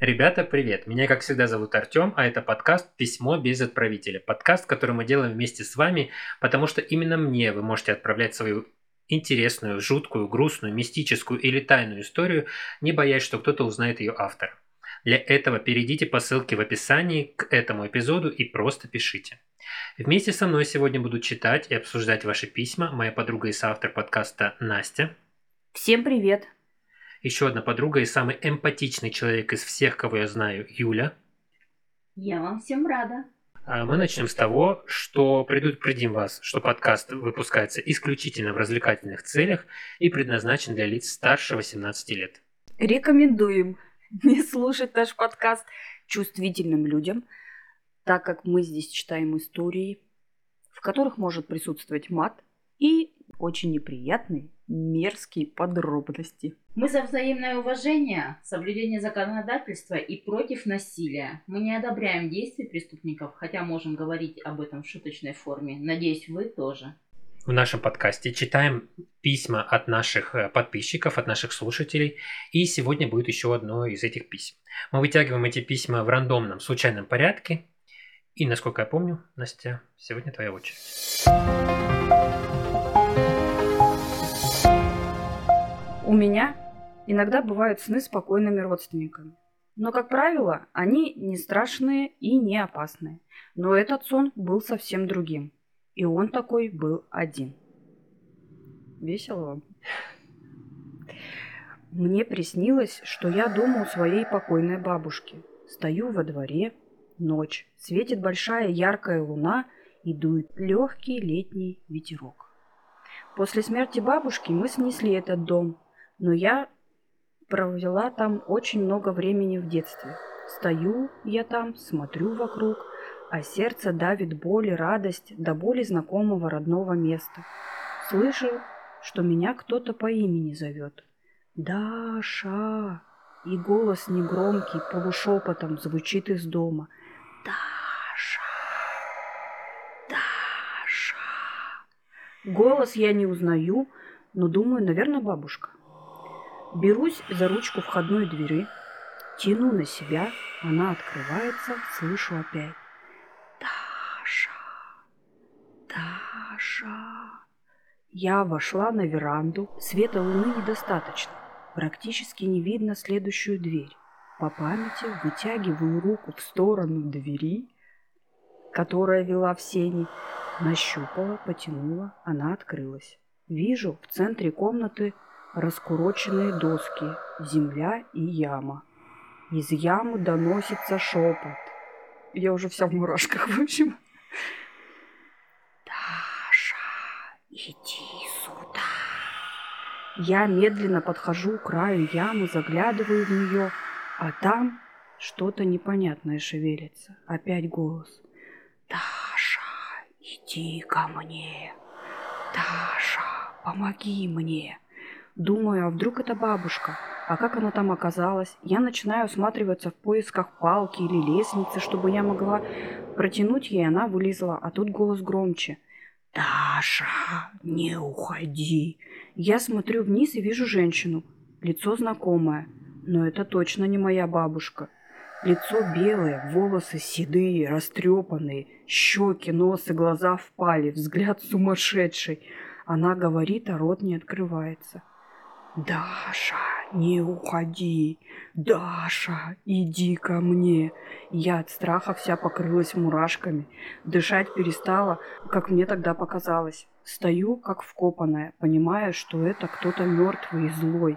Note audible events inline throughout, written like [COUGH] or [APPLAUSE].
Ребята, привет! Меня, как всегда, зовут Артем, а это подкаст «Письмо без отправителя». Подкаст, который мы делаем вместе с вами, потому что именно мне вы можете отправлять свою интересную, жуткую, грустную, мистическую или тайную историю, не боясь, что кто-то узнает ее автор. Для этого перейдите по ссылке в описании к этому эпизоду и просто пишите. Вместе со мной сегодня будут читать и обсуждать ваши письма моя подруга и соавтор подкаста Настя. Всем привет! Еще одна подруга и самый эмпатичный человек из всех, кого я знаю, Юля. Я вам всем рада. А мы начнем с того, что предупредим вас, что подкаст выпускается исключительно в развлекательных целях и предназначен для лиц старше 18 лет. Рекомендуем не слушать наш подкаст чувствительным людям, так как мы здесь читаем истории, в которых может присутствовать мат и очень неприятные мерзкие подробности. Мы за взаимное уважение, соблюдение законодательства и против насилия. Мы не одобряем действий преступников, хотя можем говорить об этом в шуточной форме. Надеюсь, вы тоже. В нашем подкасте читаем письма от наших э, подписчиков, от наших слушателей. И сегодня будет еще одно из этих писем. Мы вытягиваем эти письма в рандомном, случайном порядке. И, насколько я помню, Настя, сегодня твоя очередь. У меня иногда бывают сны с покойными родственниками. Но, как правило, они не страшные и не опасные. Но этот сон был совсем другим. И он такой был один. Весело вам? Мне приснилось, что я дома у своей покойной бабушки. Стою во дворе, ночь, светит большая яркая луна и дует легкий летний ветерок. После смерти бабушки мы снесли этот дом, но я провела там очень много времени в детстве. Стою я там, смотрю вокруг, а сердце давит боль и радость до боли знакомого родного места. Слышу, что меня кто-то по имени зовет. «Даша!» И голос негромкий, полушепотом звучит из дома. «Даша! Даша!» Голос я не узнаю, но думаю, наверное, бабушка. Берусь за ручку входной двери, тяну на себя, она открывается, слышу опять. Даша, Даша. Я вошла на веранду, света луны недостаточно. Практически не видно следующую дверь. По памяти вытягиваю руку в сторону двери, которая вела в сени, нащупала, потянула, она открылась. Вижу в центре комнаты раскуроченные доски, земля и яма. Из ямы доносится шепот. Я уже вся в мурашках, в общем. Даша, иди сюда. Я медленно подхожу к краю ямы, заглядываю в нее, а там что-то непонятное шевелится. Опять голос. Даша, иди ко мне. Даша, помоги мне. Думаю, а вдруг это бабушка? А как она там оказалась? Я начинаю осматриваться в поисках палки или лестницы, чтобы я могла протянуть ей, она вылезла, а тут голос громче. «Даша, не уходи!» Я смотрю вниз и вижу женщину. Лицо знакомое, но это точно не моя бабушка. Лицо белое, волосы седые, растрепанные, щеки, нос и глаза впали, взгляд сумасшедший. Она говорит, а рот не открывается. «Даша, не уходи! Даша, иди ко мне!» Я от страха вся покрылась мурашками. Дышать перестала, как мне тогда показалось. Стою, как вкопанная, понимая, что это кто-то мертвый и злой.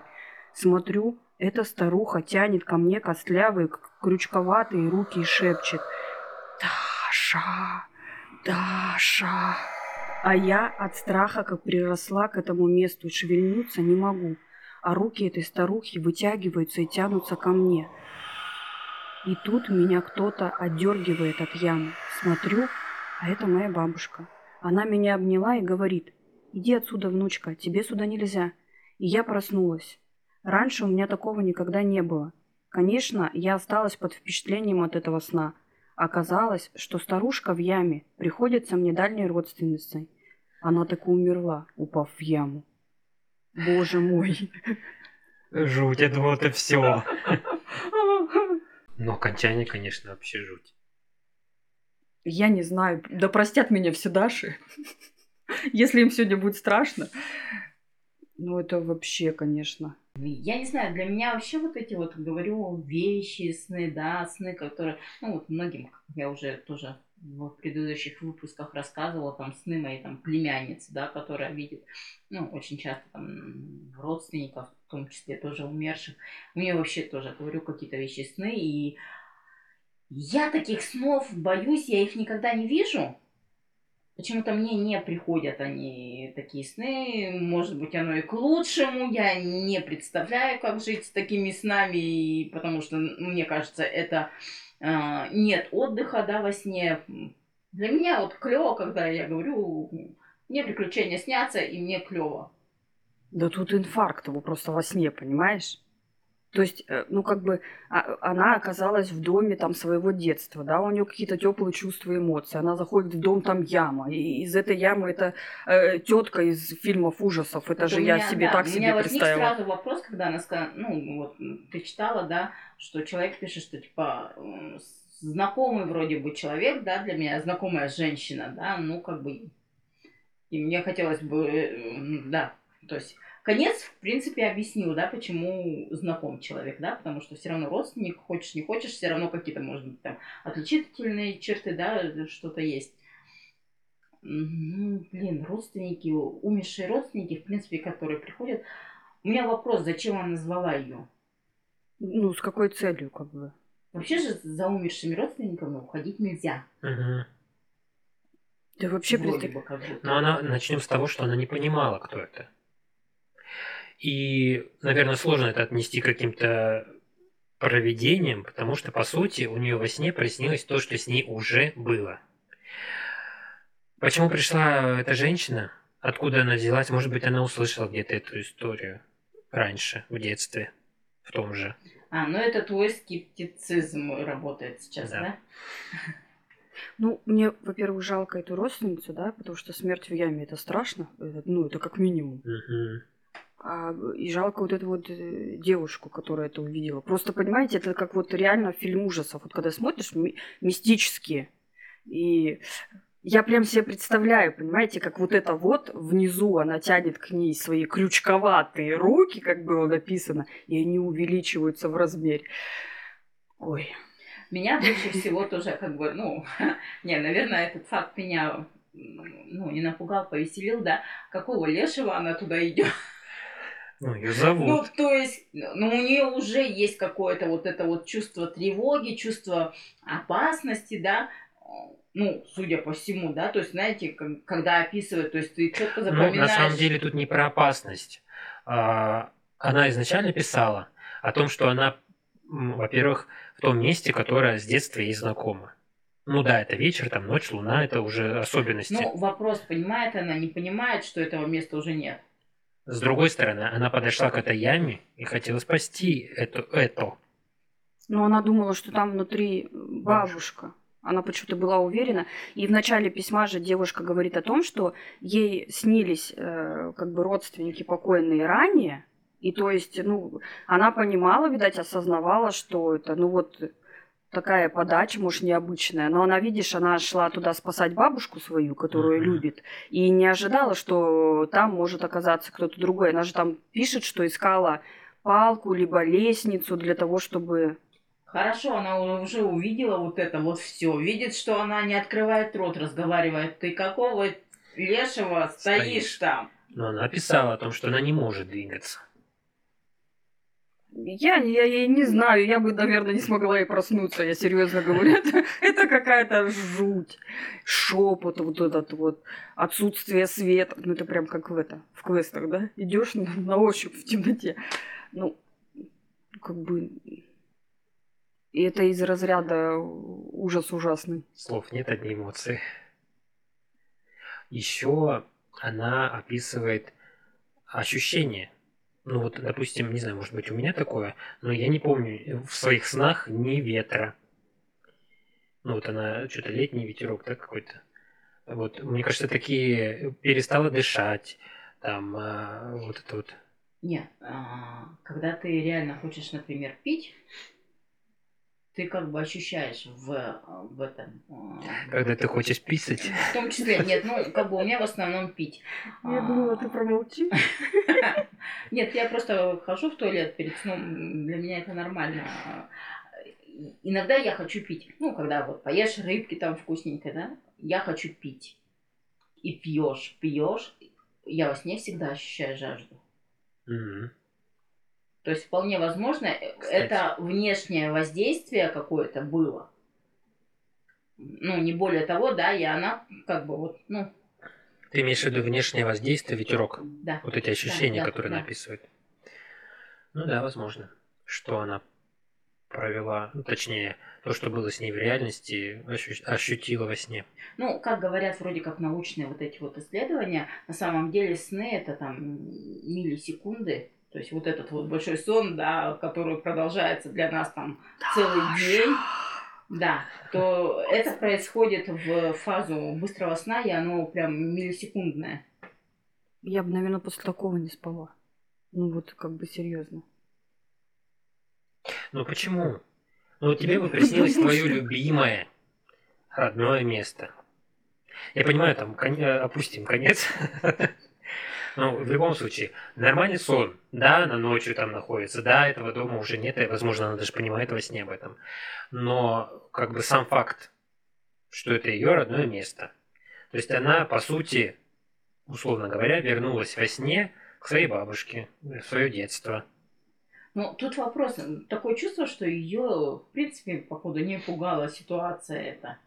Смотрю, эта старуха тянет ко мне костлявые, крючковатые руки и шепчет «Даша! Даша!» А я от страха, как приросла к этому месту, шевельнуться не могу а руки этой старухи вытягиваются и тянутся ко мне. И тут меня кто-то отдергивает от ямы. Смотрю, а это моя бабушка. Она меня обняла и говорит, иди отсюда, внучка, тебе сюда нельзя. И я проснулась. Раньше у меня такого никогда не было. Конечно, я осталась под впечатлением от этого сна. Оказалось, что старушка в яме приходится мне дальней родственницей. Она так и умерла, упав в яму. Боже мой. Жуть, я думал, это все. Но окончание, конечно, вообще жуть. Я не знаю, да простят меня все Даши. [LAUGHS] Если им сегодня будет страшно. Ну, это вообще, конечно. Я не знаю, для меня вообще вот эти вот, говорю, вещи, сны, да, сны, которые, ну, вот многим, я уже тоже в предыдущих выпусках рассказывала, там, сны моей там племянницы, да, которая видит, ну, очень часто там родственников, в том числе тоже умерших. Мне вообще тоже, говорю, какие-то вещи сны, и я таких снов боюсь, я их никогда не вижу. Почему-то мне не приходят они такие сны. Может быть, оно и к лучшему. Я не представляю, как жить с такими снами, потому что, мне кажется, это нет отдыха да, во сне. Для меня вот клево, когда я говорю, мне приключения снятся, и мне клево. Да тут инфаркт его просто во сне, понимаешь? То есть, э, ну, как бы а, она оказалась в доме там своего детства, да, у нее какие-то теплые чувства, эмоции. Она заходит в дом, там яма. И из этой ямы это э, тетка из фильмов ужасов. Это, это же я меня, себе да, так себе представила. У меня возник сразу вопрос, когда она сказала, ну, вот ты читала, да, что человек пишет, что типа знакомый вроде бы человек, да, для меня знакомая женщина, да, ну, как бы. И мне хотелось бы, э, да, то есть Конец, в принципе, объяснил, да, почему знаком человек, да, потому что все равно родственник, хочешь не хочешь, все равно какие-то, может быть, там отличительные черты, да, что-то есть. Ну, блин, родственники, умершие родственники, в принципе, которые приходят. У меня вопрос, зачем она назвала ее? Ну, с какой целью, как бы? Вообще же за умершими родственниками уходить нельзя. Угу. Да вообще, Вроде бы, Но она начнем с того, что она не понимала, кто это. И, наверное, сложно это отнести к каким-то проведением, потому что, по сути, у нее во сне приснилось то, что с ней уже было. Почему пришла эта женщина? Откуда она взялась? Может быть, она услышала где-то эту историю раньше, в детстве, в том же. А, ну это твой скептицизм работает сейчас, да? да? [LAUGHS] Ну, мне, во-первых, жалко эту родственницу, да, потому что смерть в яме это страшно, это, ну, это как минимум. Угу. А, и жалко вот эту вот э, девушку, которая это увидела. Просто, понимаете, это как вот реально фильм ужасов. Вот когда смотришь, ми- мистические. И я прям себе представляю, понимаете, как вот это вот внизу она тянет к ней свои крючковатые руки, как было написано, и они увеличиваются в размере. Ой. Меня больше всего тоже как бы, ну, [LAUGHS] не, наверное, этот факт меня ну, не напугал, повеселил, да. Какого лешего она туда идет? Ну, ее зовут. Ну, то есть, ну, у нее уже есть какое-то вот это вот чувство тревоги, чувство опасности, да, ну, судя по всему, да, то есть, знаете, когда описывают, то есть ты четко запоминаешь. Ну, на самом деле тут не про опасность. А, она изначально писала о том, что она, во-первых, в том месте, которое с детства ей знакомо. Ну да, это вечер, там ночь, луна, это уже особенности. Ну, вопрос, понимает она, не понимает, что этого места уже нет. С другой стороны, она подошла к этой яме и хотела спасти эту, это. Но она думала, что там внутри бабушка. Она почему-то была уверена. И в начале письма же девушка говорит о том, что ей снились э, как бы родственники покойные ранее. И то есть, ну, она понимала, видать, осознавала, что это, ну вот, такая подача, может, необычная. Но она, видишь, она шла туда спасать бабушку свою, которую mm-hmm. любит, и не ожидала, что там может оказаться кто-то другой. Она же там пишет, что искала палку, либо лестницу для того, чтобы... Хорошо, она уже увидела вот это вот все. Видит, что она не открывает рот, разговаривает. Ты какого лешего стоишь, стоишь. там? Но она писала о том, что она не может двигаться. Я, я, я не знаю, я бы, наверное, не смогла и проснуться, я серьезно говорю. Это, это какая-то жуть. Шепот вот этот вот, отсутствие света. Ну, это прям как в это, в квестах, да? Идешь на, на ощупь в темноте. Ну, как бы... И это из разряда ужас ужасный. Слов нет, одни эмоции. Еще она описывает ощущения ну вот, допустим, не знаю, может быть у меня такое, но я не помню в своих снах ни ветра. Ну вот она, что-то летний ветерок, да, какой-то. Вот, мне кажется, такие перестала дышать, там, а, вот это вот. Нет, а, когда ты реально хочешь, например, пить, ты как бы ощущаешь в, в этом. э, Когда ты хочешь писать. В том числе, нет, ну, как бы у меня в основном пить. Я А, думала, ты промолчишь. [LAUGHS] Нет, я просто хожу в туалет перед сном, для меня это нормально. Иногда я хочу пить. Ну, когда вот поешь рыбки там вкусненько, да, я хочу пить. И пьешь, пьешь, я во сне всегда ощущаю жажду. Мгм. То есть вполне возможно, э, Кстати. это внешнее воздействие какое-то было. Ну, не более того, да, и она как бы вот, ну, Ты имеешь в виду внешнее воздействие, ветерок? да. Вот эти ощущения, да, которые да. написывают. Ну да, возможно. Что она провела, ну, точнее, то, что было с ней в реальности, ощу- ощутила во сне. Ну, как говорят вроде как научные вот эти вот исследования, на самом деле сны это там миллисекунды. То есть вот этот вот большой сон, да, который продолжается для нас там целый день, да, то это происходит в фазу быстрого сна, и оно прям миллисекундное. Я бы, наверное, после такого не спала. Ну вот как бы серьезно. Ну почему? Ну тебе бы приснилось твое любимое родное место. Я понимаю, там кон- э, опустим конец. [LAUGHS] Но в любом случае, нормальный сон, да, на ночью там находится, да, этого дома уже нет, и, возможно, она даже понимает во сне об этом. Но как бы сам факт, что это ее родное место. То есть она, по сути, условно говоря, вернулась во сне к своей бабушке, в свое детство. Ну, тут вопрос. Такое чувство, что ее, в принципе, походу, не пугала ситуация эта.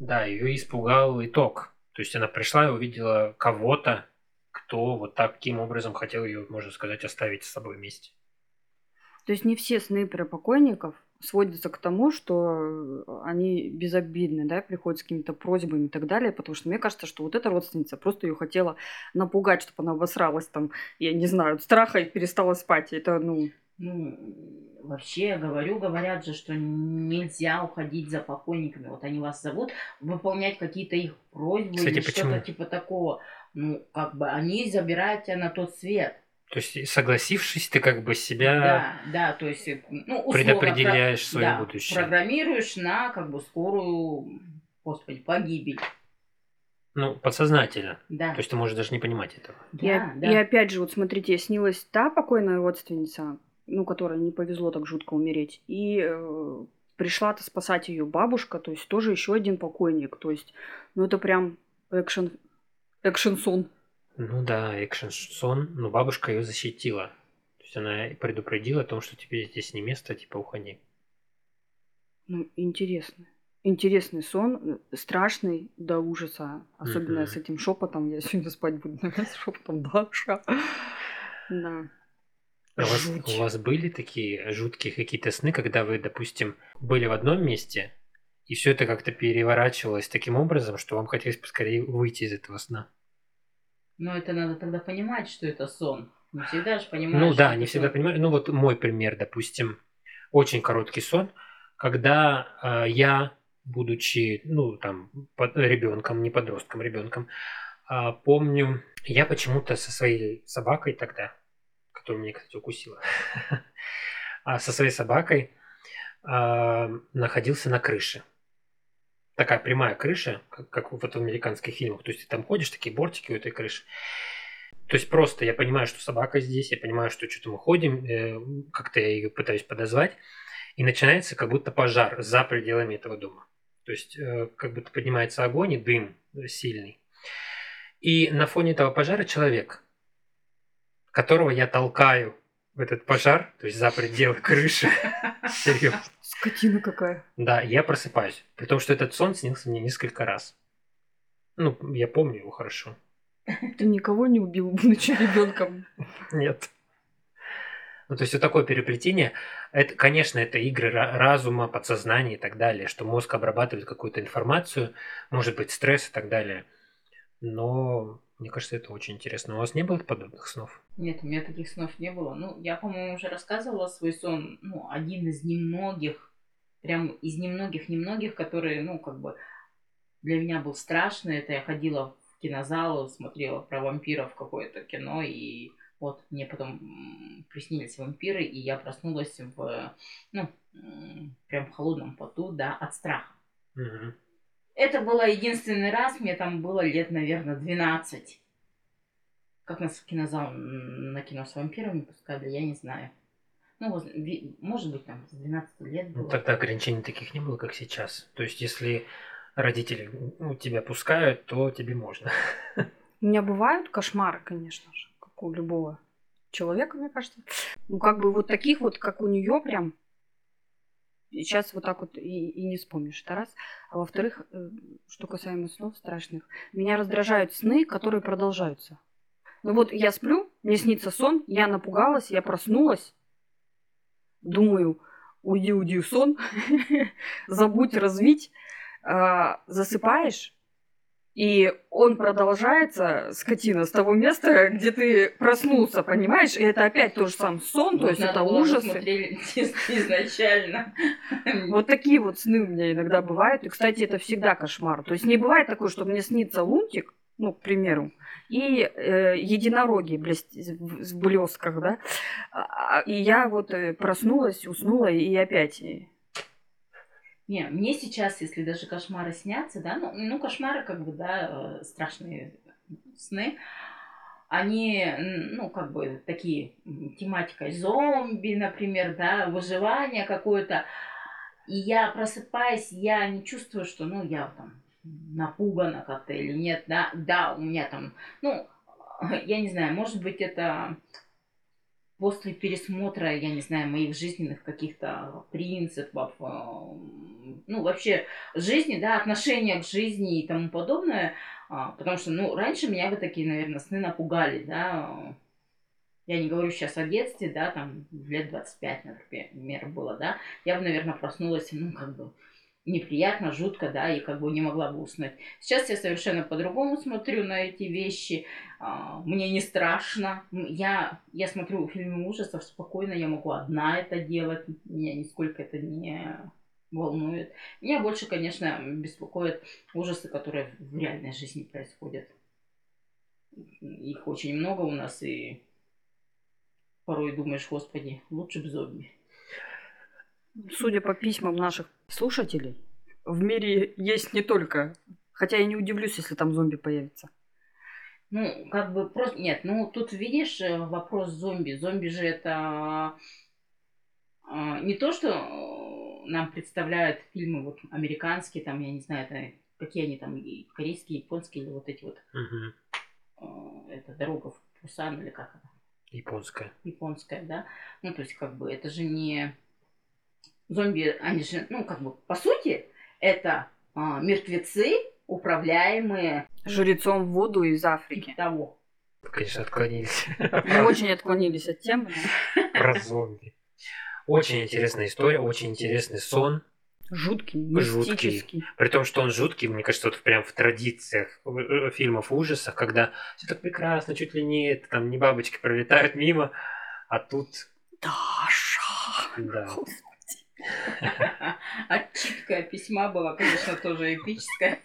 Да, ее испугал итог. То есть она пришла и увидела кого-то, кто вот таким образом хотел ее, можно сказать, оставить с собой вместе. То есть не все сны про покойников сводятся к тому, что они безобидны, да, приходят с какими-то просьбами и так далее, потому что мне кажется, что вот эта родственница просто ее хотела напугать, чтобы она обосралась там, я не знаю, от страха и перестала спать. Это, ну, Ну, вообще, говорю, говорят же, что нельзя уходить за покойниками. Вот они вас зовут, выполнять какие-то их просьбы Кстати, или почему? что-то типа такого. Ну, как бы они забирают тебя на тот свет. То есть, согласившись, ты как бы себя Да, да, то есть, ну, условно, предопределяешь про- свое да, будущее. программируешь на как бы скорую, господи, погибель. Ну, подсознательно. Да, То есть ты можешь даже не понимать этого. И, да, оп- да. и опять же, вот смотрите, снилась та покойная родственница, ну, которой не повезло так жутко умереть, и э, пришла-то спасать ее бабушка, то есть тоже еще один покойник, то есть, ну, это прям экшен, экшен-сон. Ну да, экшен сон, но бабушка ее защитила. То есть она предупредила о том, что тебе здесь не место, типа уходи. Ну, интересно. Интересный сон, э, страшный до ужаса, особенно Мгм. с этим шепотом. Я сегодня спать буду наверное, с шепотом Даша. [LAUGHS] Да. А у вас, у вас были такие жуткие какие-то сны, когда вы, допустим, были в одном месте, и все это как-то переворачивалось таким образом, что вам хотелось поскорее выйти из этого сна? Но это надо тогда понимать, что это сон. Не всегда же понимаешь. Ну да, не всегда сон. понимаю. Ну вот мой пример, допустим, очень короткий сон, когда э, я, будучи, ну там, ребенком, не подростком, ребенком, а, помню, я почему-то со своей собакой тогда, которая меня, кстати, укусила, [LAUGHS] а, со своей собакой а, находился на крыше. Такая прямая крыша, как, как вот в американских фильмах. То есть ты там ходишь, такие бортики у этой крыши. То есть просто я понимаю, что собака здесь, я понимаю, что что-то мы ходим, э, как-то я ее пытаюсь подозвать, и начинается как будто пожар за пределами этого дома. То есть э, как будто поднимается огонь и дым сильный. И на фоне этого пожара человек, которого я толкаю в этот пожар, то есть за пределы крыши. Серьезно. Скотина какая. Да, я просыпаюсь. При том, что этот сон снился мне несколько раз. Ну, я помню его хорошо. Ты никого не убил, будучи ребенком. Нет. Ну, то есть вот такое переплетение, это, конечно, это игры ра- разума, подсознания и так далее, что мозг обрабатывает какую-то информацию, может быть, стресс и так далее. Но мне кажется, это очень интересно. У вас не было подобных снов? Нет, у меня таких снов не было. Ну, я, по-моему, уже рассказывала свой сон. Ну, один из немногих, прям из немногих-немногих, которые, ну, как бы для меня был страшный. Это я ходила в кинозал, смотрела про вампиров какое-то кино, и Вот, мне потом приснились вампиры, и я проснулась в, ну, прям в холодном поту, да, от страха. Угу. Это было единственный раз, мне там было лет, наверное, 12. Как нас в кинозал на кино с вампирами пускали, я не знаю. Ну, может быть, там с 12 лет ну, было. Ну, тогда ограничений таких не было, как сейчас. То есть, если родители ну, тебя пускают, то тебе можно. У меня бывают кошмары, конечно же у любого человека, мне кажется. Ну, как бы вот таких вот, как у нее прям, сейчас вот так вот и, и не вспомнишь, это раз. А во-вторых, э, что касаемо снов страшных, меня раздражают сны, которые продолжаются. Ну вот я сплю, мне снится сон, я напугалась, я проснулась, думаю, уйди, уйди, сон, [LAUGHS] забудь развить, а, засыпаешь, и он продолжается, скотина, с того места, где ты проснулся, понимаешь? И это опять тот же сам сон, то есть это ужасы. [LAUGHS] изначально. Вот такие вот сны у меня иногда бывают. И, кстати, это всегда кошмар. То есть не бывает такое, что мне снится лунтик, ну, к примеру, и э, единороги блест... в блесках, да. А, и я вот э, проснулась, уснула, и опять не, мне сейчас, если даже кошмары снятся, да, ну, ну кошмары, как бы, да, э, страшные сны, они, ну, как бы, такие тематикой зомби, например, да, выживание какое-то. И я просыпаюсь, я не чувствую, что, ну, я там напугана как-то или нет, да, да, у меня там, ну, [LAUGHS] я не знаю, может быть, это после пересмотра, я не знаю, моих жизненных каких-то принципов, э, ну, вообще жизни, да, отношения к жизни и тому подобное, а, потому что, ну, раньше меня бы такие, наверное, сны напугали, да, я не говорю сейчас о детстве, да, там, лет 25, например, было, да, я бы, наверное, проснулась, ну, как бы, неприятно, жутко, да, и как бы не могла бы уснуть. Сейчас я совершенно по-другому смотрю на эти вещи. А, мне не страшно. Я, я смотрю фильмы ужасов спокойно, я могу одна это делать. Меня нисколько это не волнует. Меня больше, конечно, беспокоят ужасы, которые в реальной жизни происходят. Их очень много у нас, и порой думаешь, господи, лучше бы зомби. Судя по письмам наших слушателей, в мире есть не только... Хотя я не удивлюсь, если там зомби появится. Ну, как бы просто... Нет, ну тут видишь э, вопрос зомби. Зомби же это а, не то, что э, нам представляют фильмы вот американские, там, я не знаю, это какие они там, корейские, японские или вот эти вот. Угу. Это дорога в Пусан или как это? Японская. Японская, да. Ну, то есть, как бы, это же не зомби, они же, ну, как бы, по сути, это а, мертвецы, управляемые... Жрецом воду из Африки. Типа того. Конечно, отклонились. Мы очень отклонились от темы. Про зомби. Очень интересная история, очень интересный сон. Жуткий, мистический. При том, что он жуткий, мне кажется, вот прям в традициях э, фильмов ужасов, когда все так прекрасно, чуть ли не это, там не бабочки пролетают мимо, а тут... Даша! Да. [LAUGHS] Отчитка письма была, конечно, тоже эпическая.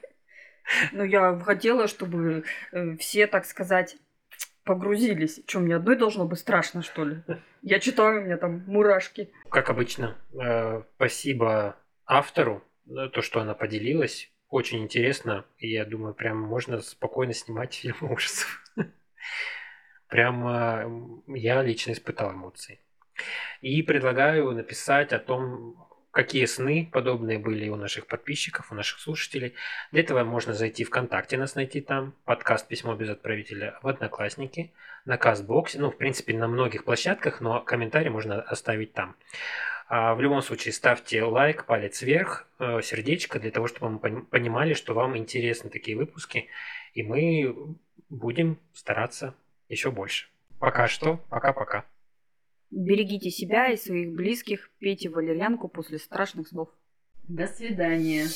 Ну, я хотела, чтобы э, все, так сказать, погрузились. Что, мне одной должно быть страшно, что ли? Я читаю, у меня там мурашки. Как обычно, э, спасибо автору, за то, что она поделилась. Очень интересно, и я думаю, прям можно спокойно снимать фильмы ужасов. [LAUGHS] Прям я лично испытал эмоции. И предлагаю написать о том, какие сны подобные были у наших подписчиков, у наших слушателей. Для этого можно зайти в ВКонтакте, нас найти там, подкаст «Письмо без отправителя» в Одноклассники, на Кастбоксе, ну, в принципе, на многих площадках, но комментарий можно оставить там. А в любом случае, ставьте лайк, палец вверх, э, сердечко, для того, чтобы мы понимали, что вам интересны такие выпуски, и мы будем стараться еще больше. Пока что, пока-пока. Берегите себя и своих близких, пейте валерьянку после страшных снов. До свидания.